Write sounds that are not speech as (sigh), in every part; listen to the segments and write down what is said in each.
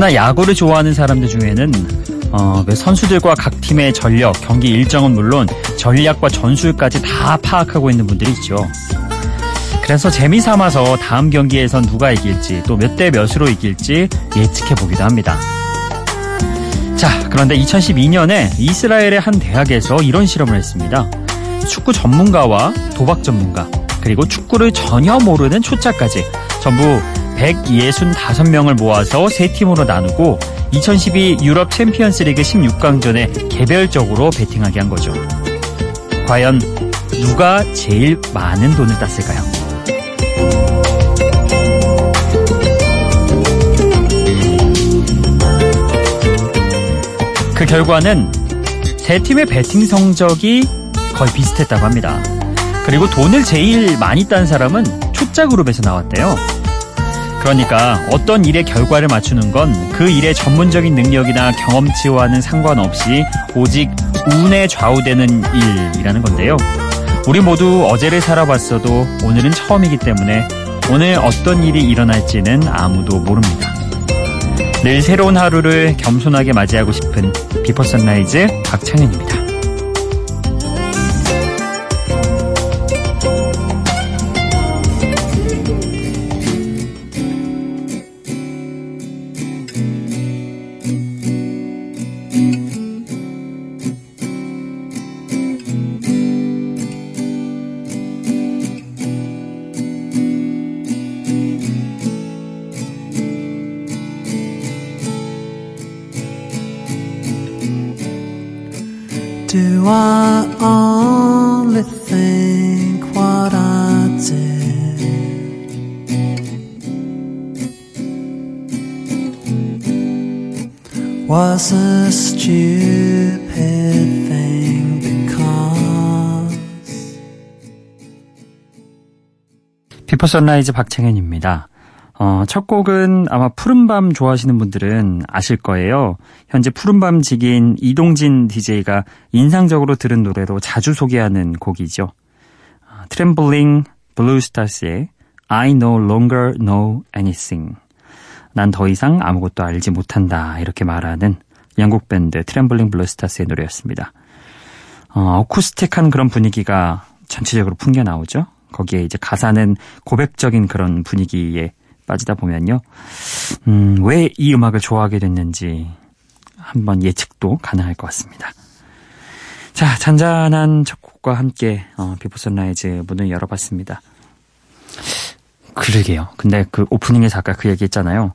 축구나 야구를 좋아하는 사람들 중에는 어, 그 선수들과 각 팀의 전력, 경기 일정은 물론 전략과 전술까지 다 파악하고 있는 분들이 있죠. 그래서 재미 삼아서 다음 경기에선 누가 이길지 또 몇 대 몇으로 이길지 예측해 보기도 합니다. 자, 그런데 2012년에 이스라엘의 한 대학에서 이런 실험을 했습니다. 축구 전문가와 도박 전문가, 그리고 축구를 전혀 모르는 초짜까지 전부 165명을 모아서 세 팀으로 나누고 2012 유럽 챔피언스 리그 16강전에 개별적으로 베팅하게 한 거죠. 과연 누가 제일 많은 돈을 땄을까요? 그 결과는 세 팀의 배팅 성적이 거의 비슷했다고 합니다. 그리고 돈을 제일 많이 딴 사람은 초짜 그룹에서 나왔대요. 그러니까 어떤 일의 결과를 맞추는 건 그 일의 전문적인 능력이나 경험치와는 상관없이 오직 운에 좌우되는 일이라는 건데요. 우리 모두 어제를 살아봤어도 오늘은 처음이기 때문에 오늘 어떤 일이 일어날지는 아무도 모릅니다. 늘 새로운 하루를 겸손하게 맞이하고 싶은 비포 선라이즈 박창현입니다. Was a stupid thing because Before Sunrise 박창현입니다. 어, 첫 곡은 아마 푸른밤 좋아하시는 분들은 아실 거예요. 현재 푸른밤 지기인 이동진 DJ가 인상적으로 들은 노래로 자주 소개하는 곡이죠. Trembling Blue Stars의 I no longer know anything. 난 더 이상 아무것도 알지 못한다. 이렇게 말하는 영국 밴드 Trembling Blue Stars의 노래였습니다. 어, 어쿠스틱한 그런 분위기가 전체적으로 풍겨 나오죠. 거기에 이제 가사는 고백적인 그런 분위기에 빠지다 보면요. 음, 왜 이 음악을 좋아하게 됐는지 한번 예측도 가능할 것 같습니다. 자, 잔잔한 첫 곡과 함께 어, Before Sunrise 문을 열어봤습니다. 그러게요. 근데 그 오프닝에서 아까 그 얘기 했잖아요.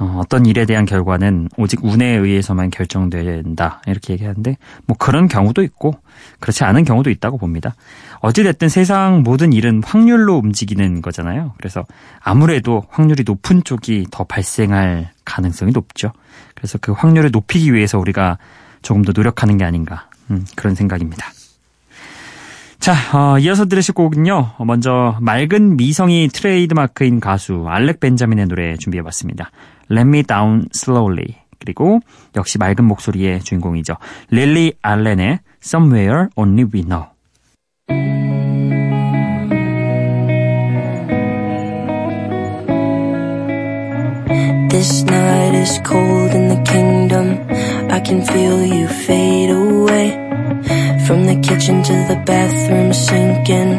어, 어떤 일에 대한 결과는 오직 운에 의해서만 결정된다. 이렇게 얘기하는데, 뭐 그런 경우도 있고, 그렇지 않은 경우도 있다고 봅니다. 어찌됐든 세상 모든 일은 확률로 움직이는 거잖아요. 그래서 아무래도 확률이 높은 쪽이 더 발생할 가능성이 높죠. 그래서 그 확률을 높이기 위해서 우리가 조금 더 노력하는 게 아닌가. 음, 그런 생각입니다. 자, 어, 이어서 들으실 곡은요. 먼저 맑은 미성이 트레이드마크인 가수 알렉 벤자민의 노래 준비해봤습니다. Let Me Down Slowly 그리고 역시 맑은 목소리의 주인공이죠. 릴리 알렌의 Somewhere Only We Know. I can feel you fade away. From the kitchen to the bathroom sinking.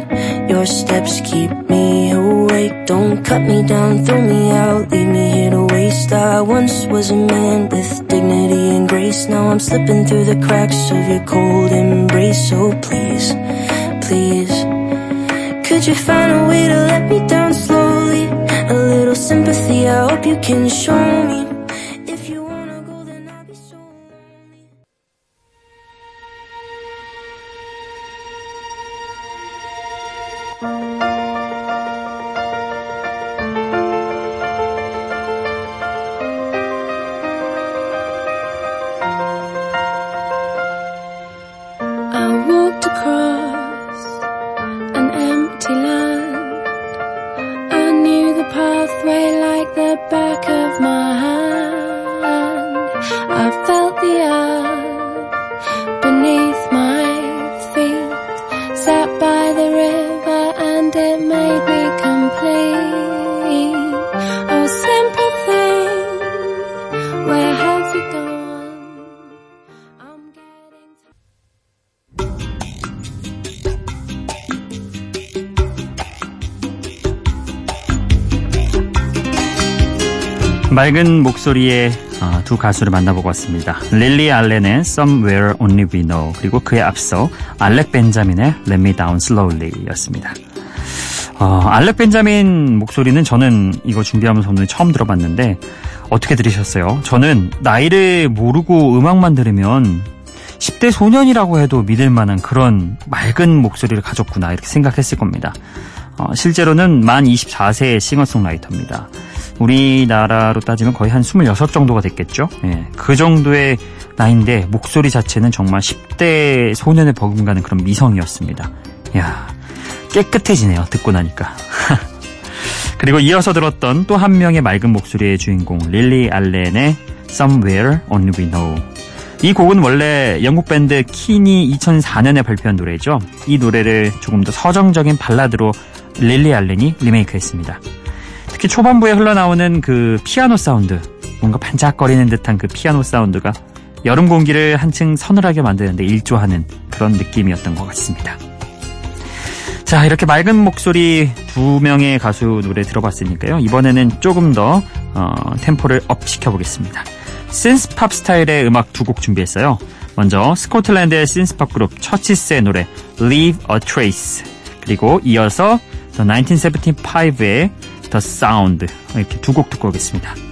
Your steps keep me awake. Don't cut me down, throw me out, leave me here to waste. I once was a man with dignity and grace. Now I'm slipping through the cracks of your cold embrace. So please, please, could you find a way to let me down slowly? A little sympathy, I hope you can show me. 맑은 목소리의 어, 두 가수를 만나보고 왔습니다. 릴리 알렌의 Somewhere Only We Know 그리고 그에 앞서 알렉 벤자민의 Let Me Down Slowly 였습니다. 어, 알렉 벤자민 목소리는 저는 이거 준비하면서 오늘 처음 들어봤는데 어떻게 들으셨어요? 저는 나이를 모르고 음악만 들으면 10대 소년이라고 해도 믿을 만한 그런 맑은 목소리를 가졌구나 이렇게 생각했을 겁니다. 어, 실제로는 만 24세의 싱어송라이터입니다. 우리나라로 따지면 거의 한 26 정도가 됐겠죠? 예, 그 정도의 나이인데 목소리 자체는 정말 10대 소년의 버금가는 그런 미성이었습니다. 야 깨끗해지네요. 듣고 나니까. (laughs) 그리고 이어서 들었던 또 한 명의 맑은 목소리의 주인공 릴리 알렌의 Somewhere Only We Know 이 곡은 원래 영국 밴드 킨이 2004년에 발표한 노래죠. 이 노래를 조금 더 서정적인 발라드로 릴리 알렌이 리메이크했습니다. 특히 초반부에 흘러나오는 그 피아노 사운드, 뭔가 반짝거리는 듯한 그 피아노 사운드가 여름 공기를 한층 서늘하게 만드는데 일조하는 그런 느낌이었던 것 같습니다. 자, 이렇게 맑은 목소리 두 명의 가수 노래 들어봤으니까요. 이번에는 조금 더 어, 템포를 up 시켜보겠습니다. 신스팝 스타일의 음악 두 곡 준비했어요. 먼저 스코틀랜드의 신스팝 그룹 처치스의 노래 Leave a Trace 그리고 이어서 The 1975의 The Sound 이렇게 두 곡 듣고 오겠습니다.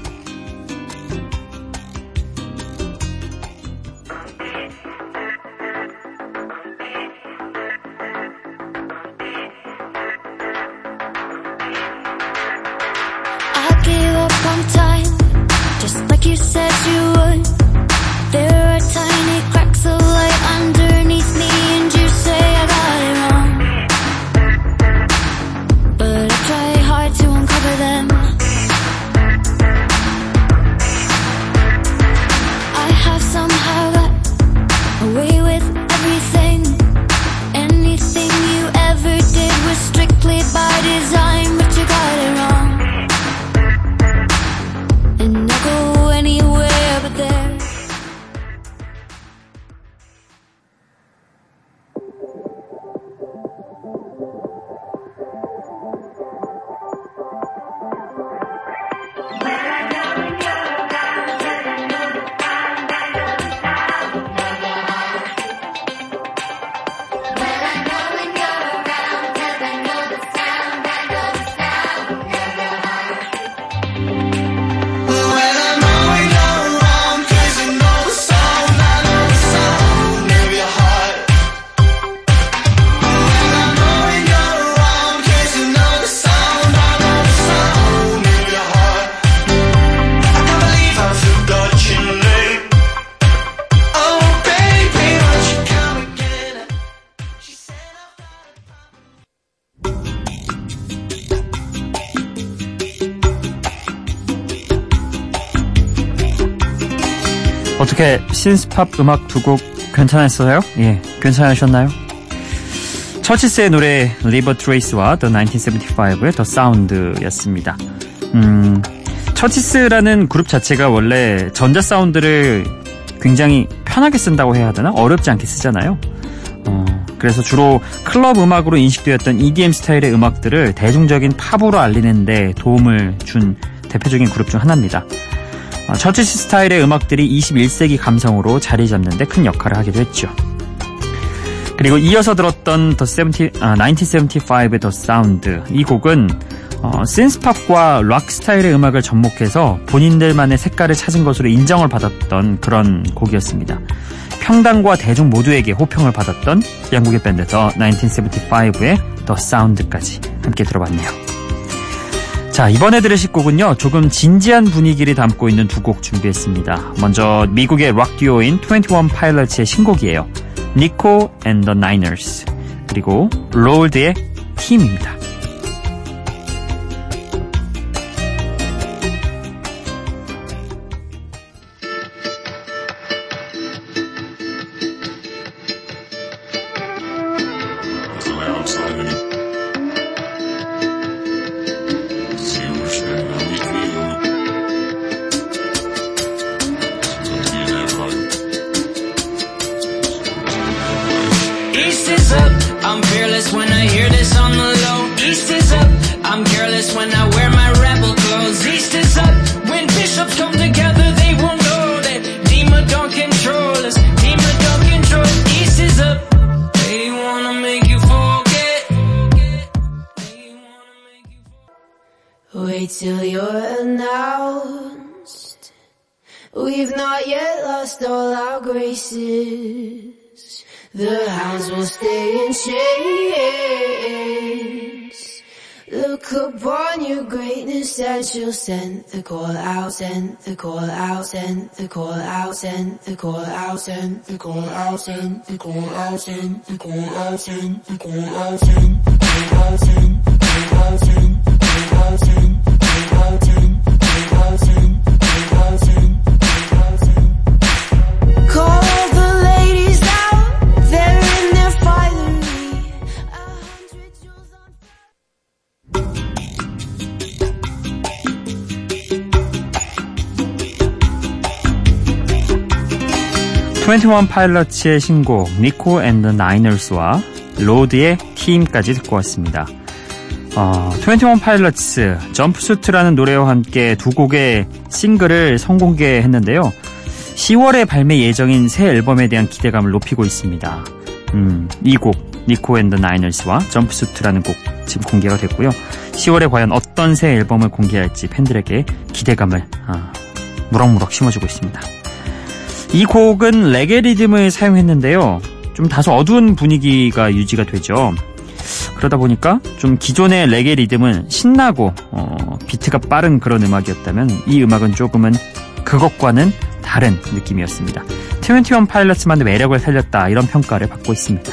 어떻게 신스팝 음악 두 곡 괜찮았어요? 예, 괜찮으셨나요? 처치스의 노래 a Trace와 The 1975의 The Sound였습니다. 음, 처치스라는 그룹 자체가 원래 전자 사운드를 굉장히 편하게 쓴다고 해야 하나? 어렵지 않게 쓰잖아요. 어, 그래서 주로 클럽 음악으로 인식되었던 EDM 스타일의 음악들을 대중적인 팝으로 알리는데 도움을 준 대표적인 그룹 중 하나입니다. 어, 처치스 스타일의 음악들이 21세기 감성으로 자리 잡는데 큰 역할을 하기도 했죠. 그리고 이어서 들었던 The 70, 아, 1975의 The Sound 이 곡은 어, synth-pop과 락 스타일의 음악을 접목해서 본인들만의 색깔을 찾은 것으로 인정을 받았던 그런 곡이었습니다. 평단과 대중 모두에게 호평을 받았던 영국의 밴드 The 1975의 The Sound까지 함께 들어봤네요. 자, 이번에 들으실 곡은요, 조금 진지한 분위기를 담고 있는 두 곡 준비했습니다. 먼저 미국의 락 듀오인 21 Pilots의 신곡이에요. Nico and the Niners 그리고 로드의 Team입니다. We've not yet lost all our graces. The hounds will stay in chains. Look upon your greatness and she'll send the call out, send the call out, send the call out, send the call out, send the call out, send the call out, send the call out, send the call out, send the call out, send the call out, send the call out, send 21 파일럿의 신곡 니코 앤드 나이너스와 로드의 Team까지 듣고 왔습니다. 어, 21 Pilots Jumpsuit라는 노래와 함께 두 곡의 싱글을 선공개했는데요. 10월에 발매 예정인 새 앨범에 대한 기대감을 높이고 있습니다. 음, 이 곡 Nico and the Niners와 Jumpsuit라는 곡 지금 공개가 됐고요. 10월에 과연 어떤 새 앨범을 공개할지 팬들에게 기대감을 아, 무럭무럭 심어주고 있습니다. 이 곡은 레게 리듬을 사용했는데요. 좀 다소 어두운 분위기가 유지가 되죠. 그러다 보니까 좀 기존의 레게 리듬은 신나고 어, 비트가 빠른 그런 음악이었다면 이 음악은 조금은 그것과는 다른 느낌이었습니다. 21 Pilots만의 매력을 살렸다 이런 평가를 받고 있습니다.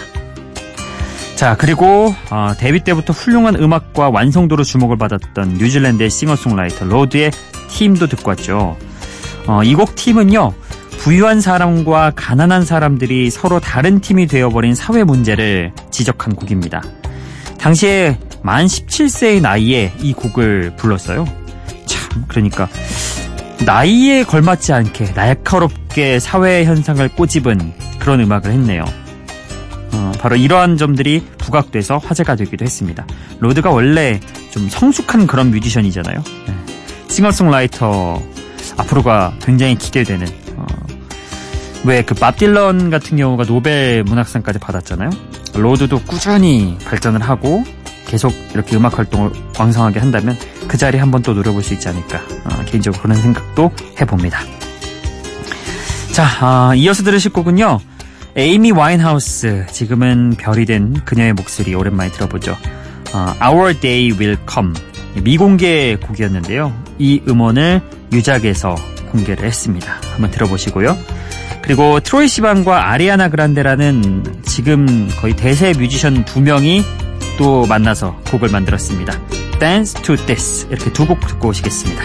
자 그리고 어, 데뷔 때부터 훌륭한 음악과 완성도로 주목을 받았던 뉴질랜드의 싱어송라이터 로드의 팀도 듣고 왔죠. 어, 이 곡 팀은요 부유한 사람과 가난한 사람들이 서로 다른 팀이 되어버린 사회 문제를 지적한 곡입니다. 당시에 만 17세의 나이에 이 곡을 불렀어요. 참, 그러니까 나이에 걸맞지 않게 날카롭게 사회 현상을 꼬집은 그런 음악을 했네요. 어, 바로 이러한 점들이 부각돼서 화제가 되기도 했습니다. 로드가 원래 좀 성숙한 그런 뮤지션이잖아요. 네. 싱어송라이터 앞으로가 굉장히 기대되는 어, 왜 그 밥 딜런 같은 경우가 노벨 문학상까지 받았잖아요. 로드도 꾸준히 발전을 하고 계속 이렇게 음악 활동을 왕성하게 한다면 그 자리에 한번 또 노려볼 수 있지 않을까 어, 개인적으로 그런 생각도 해봅니다. 자, 어, 이어서 들으실 곡은요. 에이미 와인하우스 지금은 별이 된 그녀의 목소리 오랜만에 들어보죠. 어, Our Day Will Come 미공개 곡이었는데요. 이 음원을 유작에서 공개를 했습니다. 한번 들어보시고요. 그리고 트로이 시반과 아리아나 그란데라는 지금 거의 대세 뮤지션 두 명이 또 만나서 곡을 만들었습니다. Dance to This 이렇게 두 곡 듣고 오시겠습니다.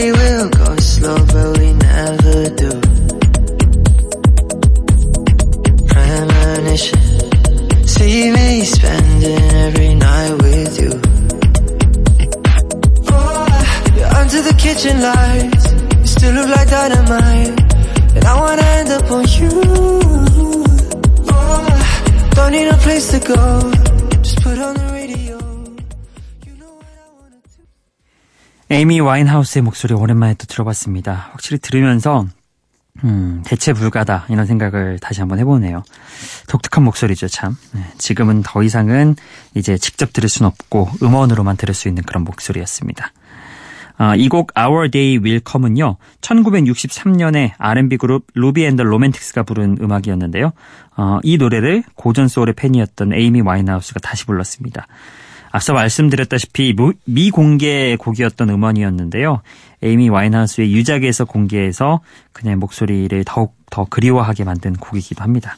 We'll go slow, but we never do. Premonition. See me spending every night with you. Oh, under the kitchen lights. You still look like dynamite. And I wanna end up on you. Oh, don't need a place to go. Just put on the 에이미 와인하우스의 목소리 오랜만에 또 들어봤습니다. 확실히 들으면서 음, 대체 불가다 이런 생각을 다시 한번 해보네요. 독특한 목소리죠, 참. 네, 지금은 더 이상은 이제 직접 들을 순 없고 음원으로만 들을 수 있는 그런 목소리였습니다. 아, 이곡 Our Day Will Come은요. 1963년에 R&B 그룹 Ruby and the Romantics가 부른 음악이었는데요. 어, 이 노래를 고전 소울의 팬이었던 에이미 와인하우스가 다시 불렀습니다. 앞서 말씀드렸다시피 무- 미공개 곡이었던 음원이었는데요. 에이미 와인하우스의 유작에서 공개해서 그녀의 목소리를 더욱 더 그리워하게 만든 곡이기도 합니다.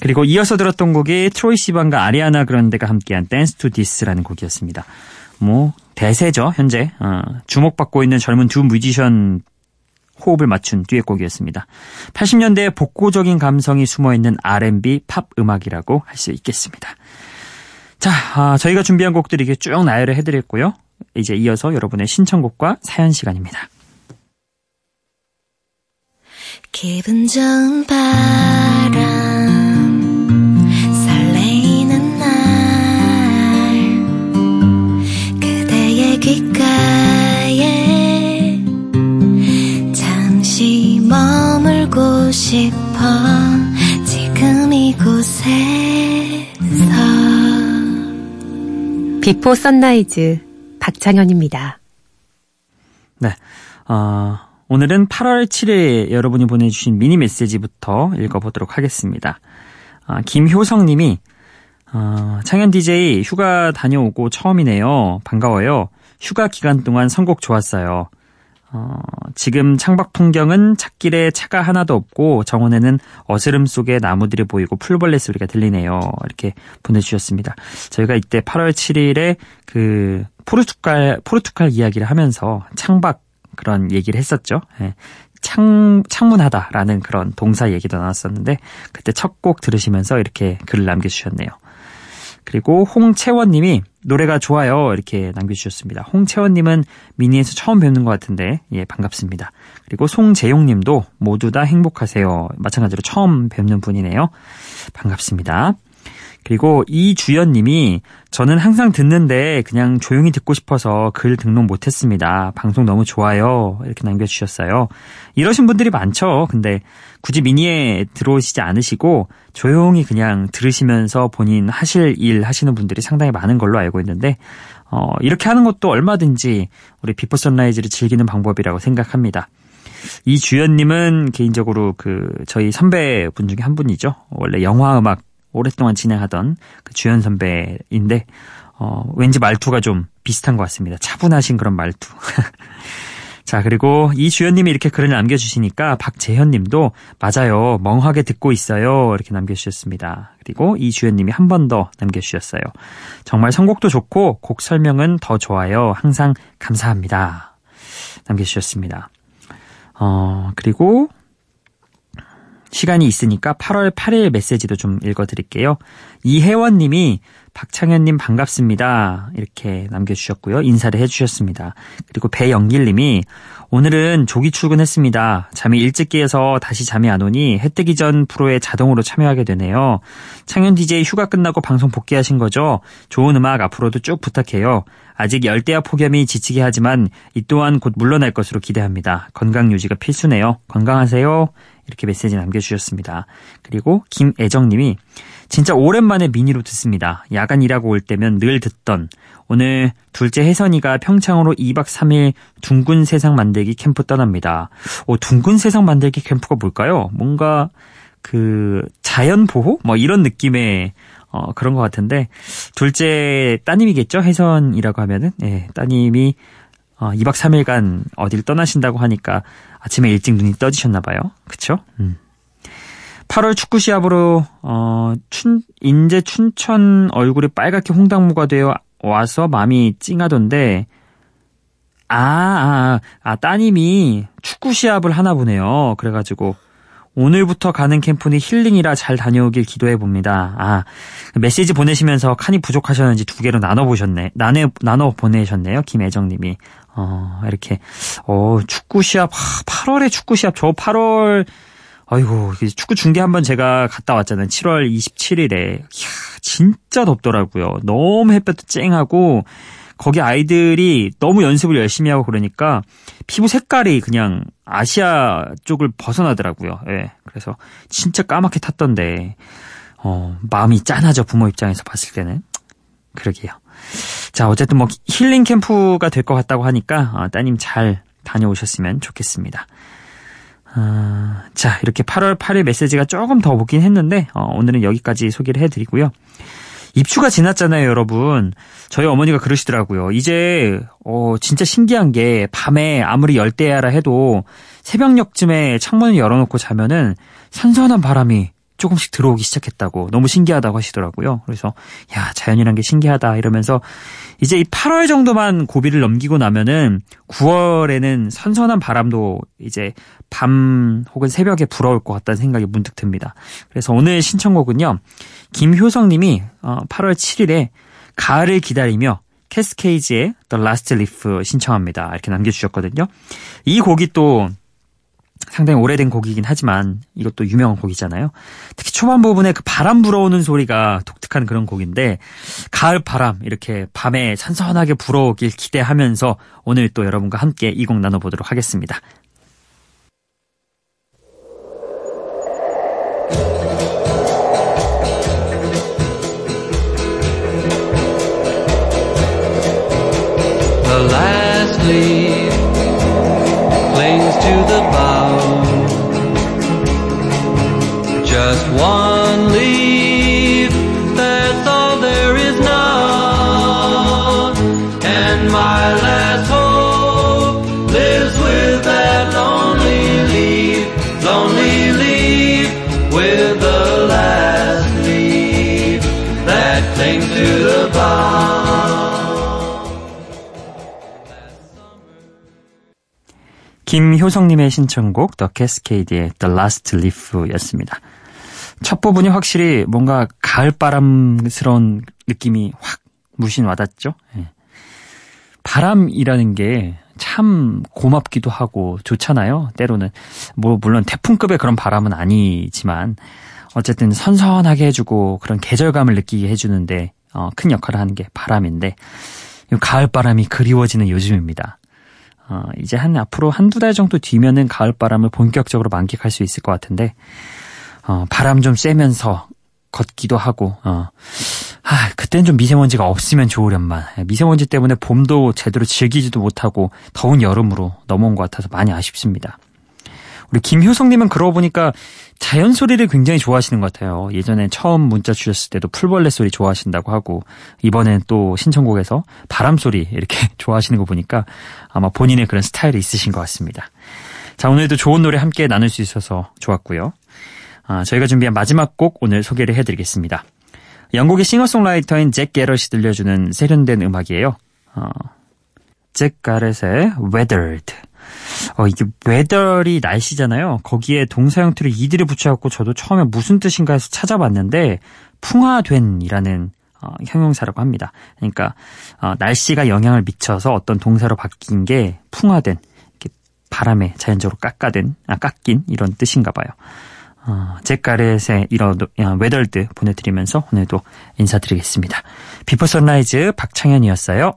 그리고 이어서 들었던 곡이 트로이 시반과 아리아나 그란데가 함께한 Dance to This라는 곡이었습니다. 뭐 대세죠 현재 어, 주목받고 있는 젊은 두 뮤지션 호흡을 맞춘 듀엣곡이었습니다. 80년대의 복고적인 감성이 숨어있는 R&B 팝 음악이라고 할 수 있겠습니다. 자, 아, 저희가 준비한 곡들 이게 쭉 나열을 해드렸고요. 이제 이어서 여러분의 신청곡과 사연 시간입니다. 기분 좋은 바 Before Sunrise 박창현입니다. 네, 어, 오늘은 8월 7일 여러분이 보내주신 미니 메시지부터 읽어보도록 하겠습니다. 아, 김효성 님이 어, 창현 DJ 휴가 다녀오고 처음이네요. 반가워요. 휴가 기간 동안 선곡 좋았어요. 어, 지금 창밖 풍경은 찻길에 차가 하나도 없고 정원에는 어스름 속에 나무들이 보이고 풀벌레 소리가 들리네요. 이렇게 보내주셨습니다. 저희가 이때 8월 7일에 그 포르투갈 포르투갈 이야기를 하면서 창밖 그런 얘기를 했었죠. 예. 창 창문하다라는 그런 동사 얘기도 나왔었는데 그때 첫 곡 들으시면서 이렇게 글을 남겨주셨네요. 그리고 홍채원님이 노래가 좋아요 이렇게 남겨주셨습니다. 홍채원님은 미니에서 처음 뵙는 것 같은데 예 반갑습니다. 그리고 송재용님도 모두 다 행복하세요. 마찬가지로 처음 뵙는 분이네요. 반갑습니다. 그리고 이주연님이 저는 항상 듣는데 그냥 조용히 듣고 싶어서 글 등록 못했습니다. 방송 너무 좋아요. 이렇게 남겨주셨어요. 이러신 분들이 많죠. 근데 굳이 미니에 들어오시지 않으시고 조용히 그냥 들으시면서 본인 하실 일 하시는 분들이 상당히 많은 걸로 알고 있는데 어, 이렇게 하는 것도 얼마든지 우리 Before Sunrise를 즐기는 방법이라고 생각합니다. 이 주연님은 개인적으로 그 저희 선배 분 중에 한 분이죠. 원래 영화 음악 오랫동안 진행하던 그 주연 선배인데 어, 왠지 말투가 좀 비슷한 것 같습니다. 차분하신 그런 말투. (laughs) 자, 그리고 이 주연님이 이렇게 글을 남겨주시니까 박재현님도 맞아요. 멍하게 듣고 있어요. 이렇게 남겨주셨습니다. 그리고 이 주연님이 한 번 더 남겨주셨어요. 정말 선곡도 좋고 곡 설명은 더 좋아요. 항상 감사합니다. 남겨주셨습니다. 어, 그리고 시간이 있으니까 8월 8일 메시지도 좀 읽어드릴게요. 이혜원 님이 박창현님 반갑습니다. 이렇게 남겨주셨고요. 인사를 해주셨습니다. 그리고 배영길 님이 오늘은 조기 출근했습니다. 잠이 일찍 깨서 다시 잠이 안 오니 해 뜨기 전 프로에 자동으로 참여하게 되네요. 창현 DJ 휴가 끝나고 방송 복귀하신 거죠? 좋은 음악 앞으로도 쭉 부탁해요. 아직 열대야 폭염이 지치게 하지만 이 또한 곧 물러날 것으로 기대합니다. 건강 유지가 필수네요. 건강하세요. 이렇게 메시지 남겨주셨습니다. 그리고 김애정님이 진짜 오랜만에 미니로 듣습니다. 야간 일하고 올 때면 늘 듣던 오늘 둘째 혜선이가 평창으로 2박 3일 둥근 세상 만들기 캠프 떠납니다. 오, 둥근 세상 만들기 캠프가 뭘까요? 뭔가 그 자연 보호 뭐 이런 느낌의 어, 그런 것 같은데 둘째 따님이겠죠 혜선이라고 하면은 예, 따님이 어, 2박 3일간 어딜 떠나신다고 하니까 아침에 일찍 눈이 떠지셨나 봐요. 그쵸? 음. 8월 축구 시합으로 어, 춘, 인제 춘천 얼굴이 빨갛게 홍당무가 되어 와서 마음이 찡하던데 아, 아, 아, 따님이 축구 시합을 하나 보네요. 그래가지고 오늘부터 가는 캠프는 힐링이라 잘 다녀오길 기도해 봅니다. 아, 메시지 보내시면서 칸이 부족하셨는지 두 개로 나눠 보셨네. 나눠, 나눠 보내셨네요. 김애정 님이. 어, 이렇게, 어, 축구 시합, 하, 8월에 축구 시합, 저 8월, 아이고, 축구 중계 한번 제가 갔다 왔잖아요. 7월 27일에. 이야, 진짜 덥더라고요. 너무 햇볕도 쨍하고, 거기 아이들이 너무 연습을 열심히 하고 그러니까 피부 색깔이 그냥 아시아 쪽을 벗어나더라고요. 예. 그래서 진짜 까맣게 탔던데, 어, 마음이 짠하죠. 부모 입장에서 봤을 때는. 그러게요. 자, 어쨌든 뭐 힐링 캠프가 될 것 같다고 하니까 어, 따님 잘 다녀오셨으면 좋겠습니다. 어, 자, 이렇게 8월 8일 메시지가 조금 더 오긴 했는데 어, 오늘은 여기까지 소개를 해드리고요. 입추가 지났잖아요, 여러분. 저희 어머니가 그러시더라고요. 이제 어 진짜 신기한 게 밤에 아무리 열대야라 해도 새벽녘쯤에 창문을 열어놓고 자면은 선선한 바람이 조금씩 들어오기 시작했다고 너무 신기하다고 하시더라고요. 그래서 야 자연이란 게 신기하다 이러면서 이제 이 8월 정도만 고비를 넘기고 나면은 9월에는 선선한 바람도 이제 밤 혹은 새벽에 불어올 것 같다는 생각이 문득 듭니다. 그래서 오늘 신청곡은요. 김효성 님이 8월 7일에 가을을 기다리며 캐스케이지의 The Last Leaf 신청합니다. 이렇게 남겨주셨거든요. 이 곡이 또 상당히 오래된 곡이긴 하지만 이것도 유명한 곡이잖아요. 특히 초반 부분에 그 바람 불어오는 소리가 독특한 그런 곡인데 가을 바람 이렇게 밤에 선선하게 불어오길 기대하면서 오늘 또 여러분과 함께 이 곡 나눠보도록 하겠습니다. 김효성님의 신청곡 더 캐스케이드의 The Last Leaf였습니다. 첫 부분이 확실히 뭔가 가을바람스러운 느낌이 확 무신 와닿죠. 예. 바람이라는 게 참 고맙기도 하고 좋잖아요. 때로는 뭐 물론 태풍급의 그런 바람은 아니지만 어쨌든 선선하게 해주고 그런 계절감을 느끼게 해주는데 어, 큰 역할을 하는 게 바람인데 이 가을 바람이 그리워지는 요즘입니다. 어, 이제 한 앞으로 한두 달 정도 뒤면은 가을 바람을 본격적으로 만끽할 수 있을 것 같은데 어, 바람 좀 쐬면서 걷기도 하고 어. 아, 그땐 좀 미세먼지가 없으면 좋으련만 미세먼지 때문에 봄도 제대로 즐기지도 못하고 더운 여름으로 넘어온 것 같아서 많이 아쉽습니다. 우리 김효성님은 그러고 보니까 자연 소리를 굉장히 좋아하시는 것 같아요. 예전에 처음 문자 주셨을 때도 풀벌레 소리 좋아하신다고 하고 이번엔 또 신청곡에서 바람 소리 이렇게 (laughs) 좋아하시는 거 보니까 아마 본인의 그런 스타일이 있으신 것 같습니다. 자 오늘도 좋은 노래 함께 나눌 수 있어서 좋았고요. 아, 저희가 준비한 마지막 곡 오늘 소개를 해드리겠습니다. 영국의 싱어송라이터인 잭 게럿이 들려주는 세련된 음악이에요. 어, 잭 가렛의 Weathered. 어, 이게 weather이 날씨잖아요. 거기에 동사 형태로 이들을 붙여갖고 저도 처음에 무슨 뜻인가 해서 찾아봤는데 풍화된이라는 어, 형용사라고 합니다. 그러니까 어, 날씨가 영향을 미쳐서 어떤 동사로 바뀐 게 풍화된, 바람에 자연적으로 깎아든, 아, 깎인 이런 뜻인가 봐요. 어, 잭 가렛의 이런 Weathered 보내드리면서 오늘도 인사드리겠습니다. Before Sunrise 박창현이었어요.